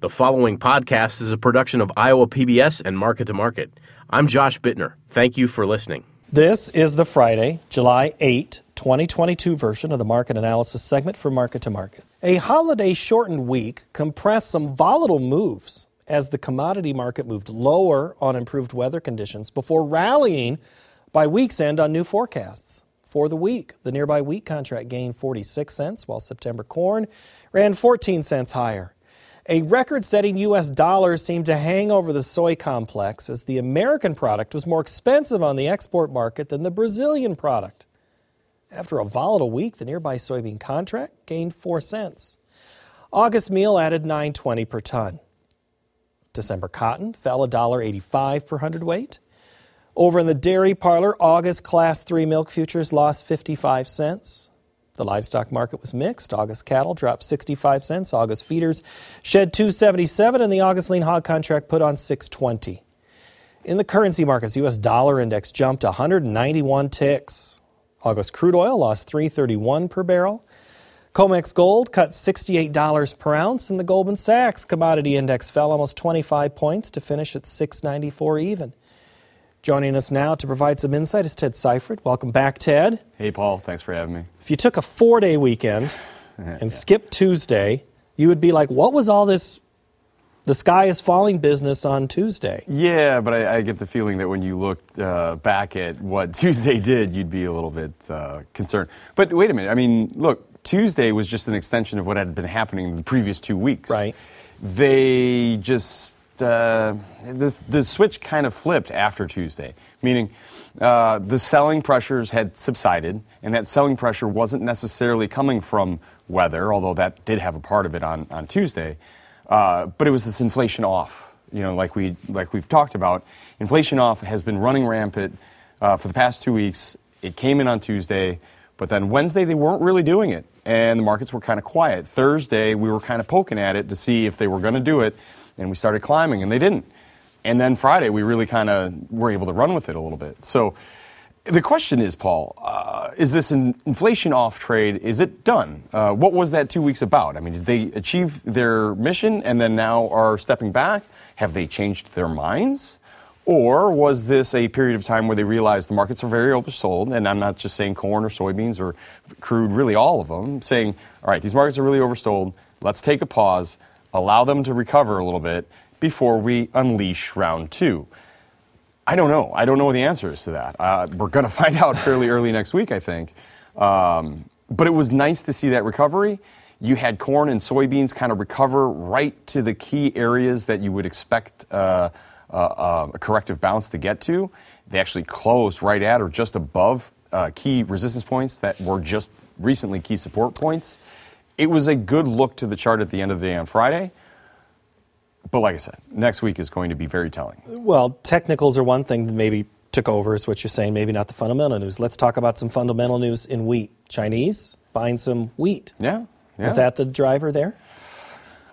The following podcast is a production of Iowa PBS and Market to Market. I'm Josh Buettner. Thank you for listening. This is the Friday, July 8, 2022 version of the market analysis segment for Market to Market. A holiday shortened week compressed some volatile moves as the commodity market moved lower on improved weather conditions before rallying by week's end on new forecasts. For the week, the nearby wheat contract gained 46 cents, while September corn ran 14 cents higher. A record setting U.S. dollar seemed to hang over the soy complex as the American product was more expensive on the export market than the Brazilian product. After a volatile week, the nearby soybean contract gained 4 cents. August meal added 9.20 per ton. December cotton fell $1.85 per hundredweight. Over in the dairy parlor, August class 3 milk futures lost 55 cents. The livestock market was mixed. August cattle dropped 65 cents. August feeders shed 277 and the August lean hog contract put on 620. In the currency markets, US dollar index jumped 191 ticks. August crude oil lost 331 per barrel. COMEX gold cut $68 per ounce and the Goldman Sachs commodity index fell almost 25 points to finish at 694 even. Joining us now to provide some insight is Ted Seifried. Welcome back, Ted. Hey, Paul. Thanks for having me. If you took a four day weekend and yeah. skipped Tuesday, you would be like, what was all this the sky is falling business on Tuesday? Yeah, but I, I get the feeling that when you looked uh, back at what Tuesday did, you'd be a little bit uh, concerned. But wait a minute. I mean, look, Tuesday was just an extension of what had been happening the previous two weeks. Right. They just uh, the, the switch kind of flipped after Tuesday, meaning uh, the selling pressures had subsided, and that selling pressure wasn't necessarily coming from weather, although that did have a part of it on, on Tuesday. Uh, but it was this inflation off, you know, like, we, like we've talked about. Inflation off has been running rampant uh, for the past two weeks. It came in on Tuesday, but then Wednesday they weren't really doing it, and the markets were kind of quiet. Thursday we were kind of poking at it to see if they were going to do it and we started climbing, and they didn't. And then Friday, we really kind of were able to run with it a little bit. So the question is, Paul, uh, is this an inflation off trade? Is it done? Uh, what was that two weeks about? I mean, did they achieve their mission and then now are stepping back? Have they changed their minds? Or was this a period of time where they realized the markets are very oversold? And I'm not just saying corn or soybeans or crude, really all of them, saying, all right, these markets are really oversold. Let's take a pause allow them to recover a little bit before we unleash round two? I don't know. I don't know the answers to that. Uh, we're going to find out fairly early next week, I think. Um, but it was nice to see that recovery. You had corn and soybeans kind of recover right to the key areas that you would expect uh, uh, uh a corrective bounce to get to. They actually closed right at or just above uh, key resistance points that were just recently key support points it was a good look to the chart at the end of the day on Friday. But like I said, next week is going to be very telling. Well, technicals are one thing that maybe took over, is what you're saying, maybe not the fundamental news. Let's talk about some fundamental news in wheat. Chinese buying some wheat. Yeah. yeah. Was that the driver there?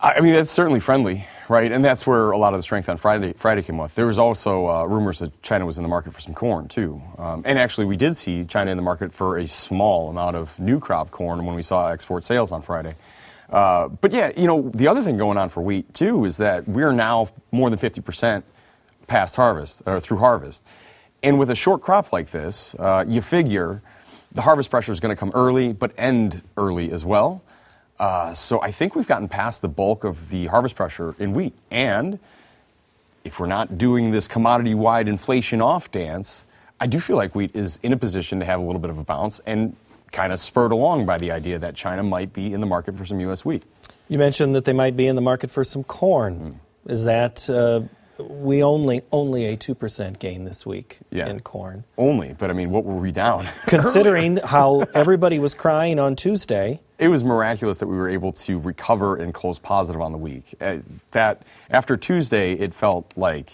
I mean, that's certainly friendly, right? And that's where a lot of the strength on Friday, Friday came with. There was also uh, rumors that China was in the market for some corn, too. Um, and actually, we did see China in the market for a small amount of new crop corn when we saw export sales on Friday. Uh, but yeah, you know, the other thing going on for wheat, too, is that we're now more than 50% past harvest, or through harvest. And with a short crop like this, uh, you figure the harvest pressure is going to come early, but end early as well. Uh, so I think we've gotten past the bulk of the harvest pressure in wheat. And if we're not doing this commodity wide inflation off dance, I do feel like wheat is in a position to have a little bit of a bounce and kind of spurred along by the idea that China might be in the market for some U.S. wheat. You mentioned that they might be in the market for some corn. Mm. Is that uh, we only only a two percent gain this week yeah. in corn? Only, but I mean, what were we down? Considering how everybody was crying on Tuesday it was miraculous that we were able to recover and close positive on the week. Uh, that after Tuesday, it felt like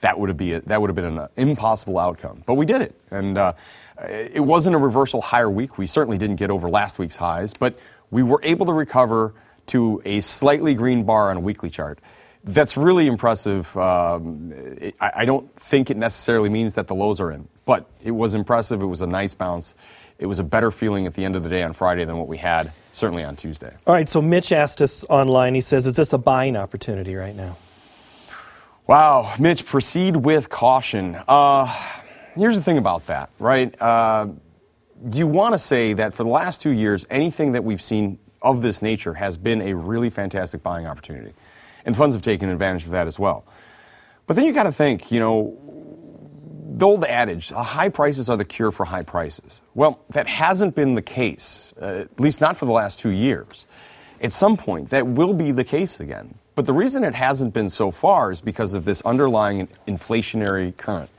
that would have be that would have been an impossible outcome, but we did it, and uh, it wasn't a reversal higher week. We certainly didn't get over last week's highs, but we were able to recover to a slightly green bar on a weekly chart. That's really impressive. Um, I, I don't think it necessarily means that the lows are in, but it was impressive. It was a nice bounce it was a better feeling at the end of the day on Friday than what we had certainly on Tuesday. All right, so Mitch asked us online. He says, "Is this a buying opportunity right now?" Wow, Mitch, proceed with caution. Uh, here's the thing about that, right? Uh, you want to say that for the last two years, anything that we've seen of this nature has been a really fantastic buying opportunity. And funds have taken advantage of that as well. But then you got to think, you know, the old adage, high prices are the cure for high prices. Well, that hasn't been the case, uh, at least not for the last two years. At some point, that will be the case again. But the reason it hasn't been so far is because of this underlying inflationary current.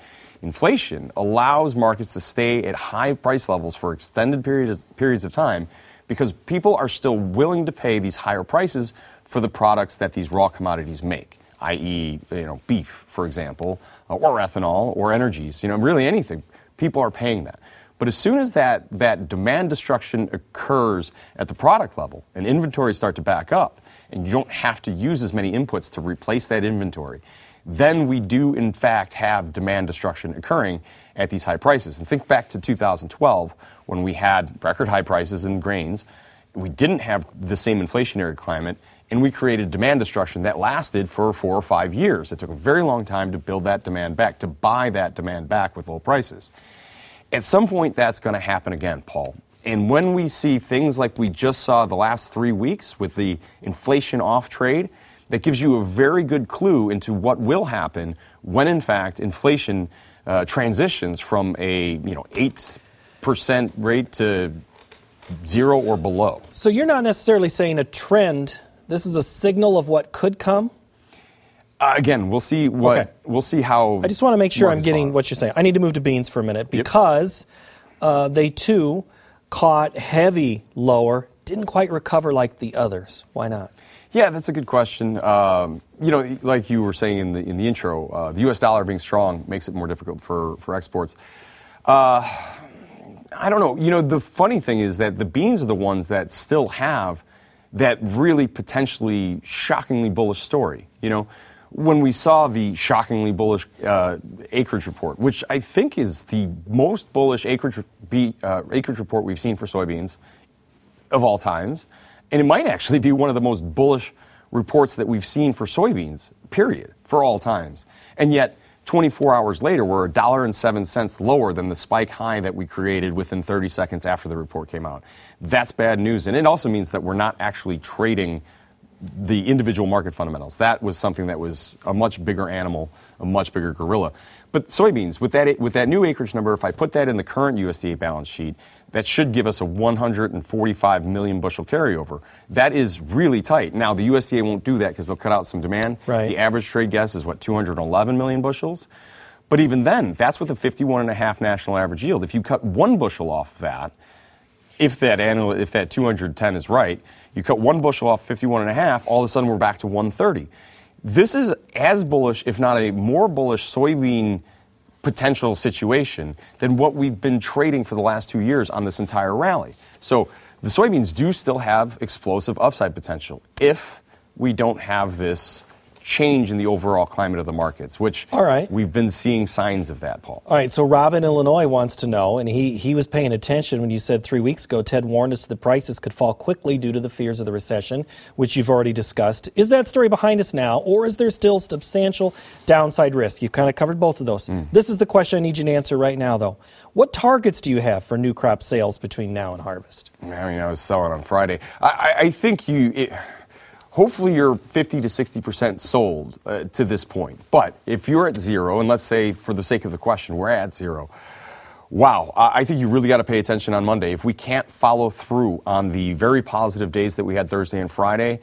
Inflation allows markets to stay at high price levels for extended periods, periods of time because people are still willing to pay these higher prices for the products that these raw commodities make, i.e., you know, beef, for example, uh, or ethanol, or energies. You know, really anything. People are paying that. But as soon as that, that demand destruction occurs at the product level and inventories start to back up, and you don't have to use as many inputs to replace that inventory, then we do in fact have demand destruction occurring at these high prices. And think back to 2012 when we had record high prices in grains. We didn't have the same inflationary climate, and we created demand destruction that lasted for four or five years. It took a very long time to build that demand back, to buy that demand back with low prices. At some point, that's going to happen again, Paul. And when we see things like we just saw the last three weeks with the inflation off trade, that gives you a very good clue into what will happen when, in fact, inflation uh, transitions from a you know eight percent rate to zero or below. So you're not necessarily saying a trend. This is a signal of what could come. Uh, again, we'll see what okay. we'll see how. I just want to make sure I'm getting what you're saying. I need to move to beans for a minute because yep. uh, they too caught heavy lower, didn't quite recover like the others. Why not? Yeah, that's a good question. Um, you know, like you were saying in the in the intro, uh, the U.S. dollar being strong makes it more difficult for for exports. Uh, I don't know. You know, the funny thing is that the beans are the ones that still have that really potentially shockingly bullish story. You know, when we saw the shockingly bullish uh, acreage report, which I think is the most bullish acreage, uh, acreage report we've seen for soybeans of all times, and it might actually be one of the most bullish reports that we've seen for soybeans, period, for all times. And yet, 24 hours later, we're a dollar and seven cents lower than the spike high that we created within 30 seconds after the report came out. That's bad news, and it also means that we're not actually trading the individual market fundamentals. That was something that was a much bigger animal, a much bigger gorilla. But soybeans, with that, with that new acreage number, if I put that in the current USDA balance sheet, that should give us a 145 million bushel carryover. That is really tight. Now, the USDA won't do that because they'll cut out some demand. Right. The average trade guess is what, 211 million bushels? But even then, that's with a 51.5 national average yield. If you cut one bushel off of that, if that annual, if that 210 is right, you cut one bushel off 51 and a half, all of a sudden we're back to 130. This is as bullish, if not a more bullish soybean potential situation than what we've been trading for the last two years on this entire rally. So the soybeans do still have explosive upside potential if we don't have this change in the overall climate of the markets, which All right. we've been seeing signs of that, Paul. All right, so Rob in Illinois wants to know, and he, he was paying attention when you said three weeks ago Ted warned us the prices could fall quickly due to the fears of the recession, which you've already discussed. Is that story behind us now, or is there still substantial downside risk? You've kind of covered both of those. Mm. This is the question I need you to answer right now, though. What targets do you have for new crop sales between now and harvest? I mean, I was selling on Friday. I, I think you. It, hopefully you're 50 to 60% sold uh, to this point. But if you're at zero, and let's say for the sake of the question, we're at zero, wow, I think you really got to pay attention on Monday. If we can't follow through on the very positive days that we had Thursday and Friday,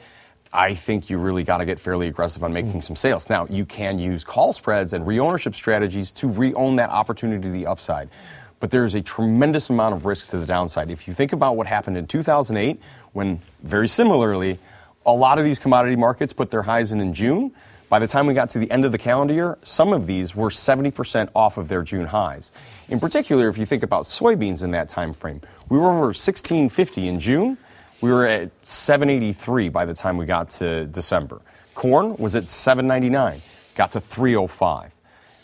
I think you really got to get fairly aggressive on making mm. some sales. Now, you can use call spreads and reownership strategies to reown that opportunity to the upside. But there's a tremendous amount of risk to the downside. If you think about what happened in 2008, when very similarly, a lot of these commodity markets put their highs in in June. By the time we got to the end of the calendar year, some of these were 70% off of their June highs. In particular, if you think about soybeans in that time frame, we were over 1650 in June. We were at 783 by the time we got to December. Corn was at 799, got to 305.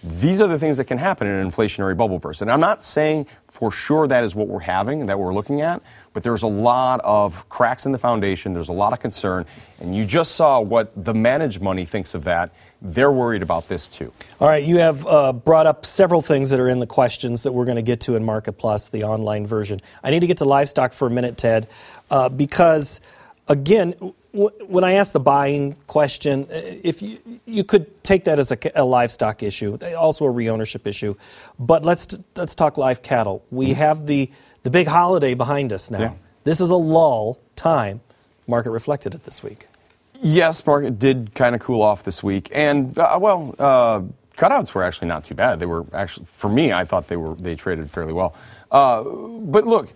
These are the things that can happen in an inflationary bubble burst. And I'm not saying for sure that is what we're having, that we're looking at, but there's a lot of cracks in the foundation. There's a lot of concern. And you just saw what the managed money thinks of that. They're worried about this too. All right, you have uh, brought up several things that are in the questions that we're going to get to in Market Plus, the online version. I need to get to livestock for a minute, Ted, uh, because again, when I ask the buying question, uh, if you, you could take that as a, a livestock issue, also a reownership issue, but let's let's talk live cattle. We mm-hmm. have the the big holiday behind us now. Yeah. This is a lull time. Market reflected it this week. Yes, market did kind of cool off this week, and uh, well, uh, cutouts were actually not too bad. They were actually, for me, I thought they were they traded fairly well. Uh, but look,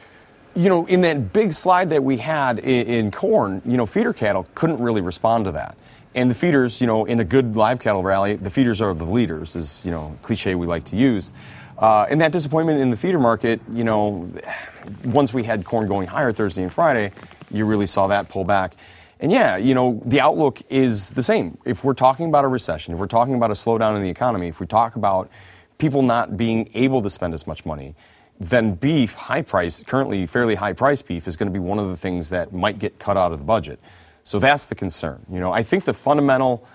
you know, in that big slide that we had in, in, corn, you know, feeder cattle couldn't really respond to that. And the feeders, you know, in a good live cattle rally, the feeders are the leaders, is, you know, cliche we like to use. Uh, and that disappointment in the feeder market, you know, once we had corn going higher Thursday and Friday, you really saw that pull back. And yeah, you know, the outlook is the same. If we're talking about a recession, if we're talking about a slowdown in the economy, if we talk about people not being able to spend as much money, then beef, high price, currently fairly high price beef, is going to be one of the things that might get cut out of the budget. So that's the concern. You know, I think the fundamental,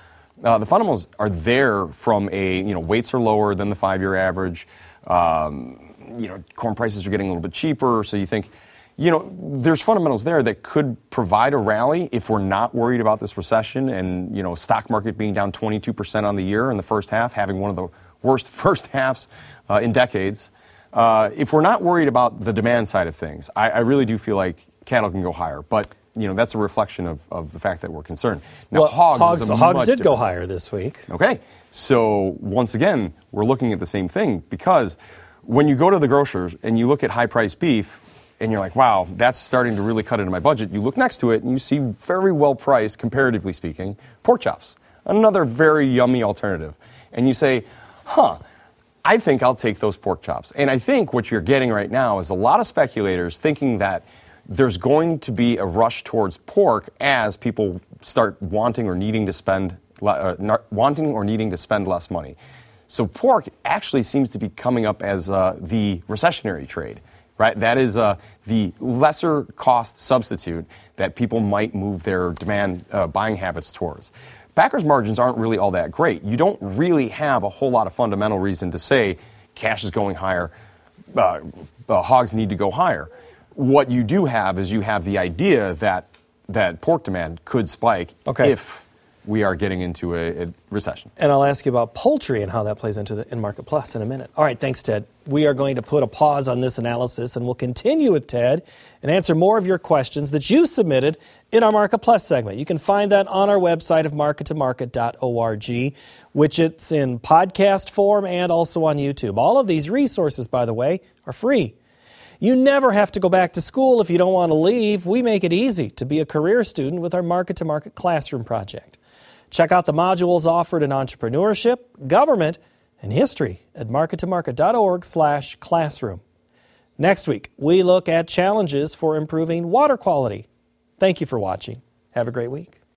uh, the fundamentals are there from a, you know, weights are lower than the five-year average. Um, you know, corn prices are getting a little bit cheaper, so you think, you know, there's fundamentals there that could provide a rally if we're not worried about this recession and, you know, stock market being down 22% on the year in the first half, having one of the worst first halves uh, in decades. Uh, if we're not worried about the demand side of things, I, I, really do feel like cattle can go higher. But you know that's a reflection of, of the fact that we're concerned. Now, well, hogs, hogs, hogs did go higher this week. Okay, so once again, we're looking at the same thing because when you go to the grocers and you look at high priced beef, and you're like, wow, that's starting to really cut into my budget. You look next to it and you see very well priced, comparatively speaking, pork chops, another very yummy alternative. And you say, huh, I think I'll take those pork chops. And I think what you're getting right now is a lot of speculators thinking that there's going to be a rush towards pork as people start wanting or needing to spend uh, wanting or needing to spend less money. So pork actually seems to be coming up as uh, the recessionary trade, right? That is uh, the lesser cost substitute that people might move their demand uh, buying habits towards. Packers margins aren't really all that great. You don't really have a whole lot of fundamental reason to say cash is going higher, uh, uh, hogs need to go higher. What you do have is you have the idea that that pork demand could spike okay. if we are getting into a, a, recession. And I'll ask you about poultry and how that plays into the in market plus in a minute. All right, thanks, Ted. We are going to put a pause on this analysis and we'll continue with Ted and answer more of your questions that you submitted in our Market Plus segment. You can find that on our website of markettomarket.org, which it's in podcast form and also on YouTube. All of these resources, by the way, are free. You never have to go back to school if you don't want to leave. We make it easy to be a career student with our Market to Market Classroom project. Check out the modules offered in entrepreneurship, government, and history at markettomarket.org/classroom. Next week, we look at challenges for improving water quality. Thank you for watching. Have a great week.